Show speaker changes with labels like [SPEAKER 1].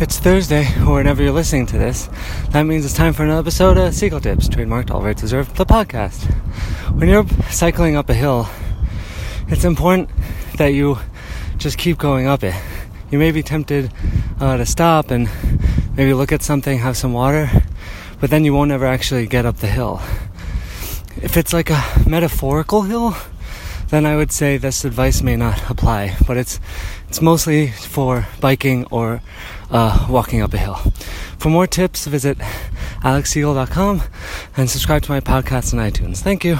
[SPEAKER 1] It's Thursday, or whenever you're listening to this. That means it's time for another episode of Seagull Tips, trademarked all rights reserved, the podcast. When you're cycling up a hill, it's important that you just keep going up it. You may be tempted uh, to stop and maybe look at something, have some water, but then you won't ever actually get up the hill. If it's like a metaphorical hill, then I would say this advice may not apply. But it's it's mostly for biking or uh, walking up a hill. For more tips, visit alexseagull.com and subscribe to my podcast on iTunes. Thank you.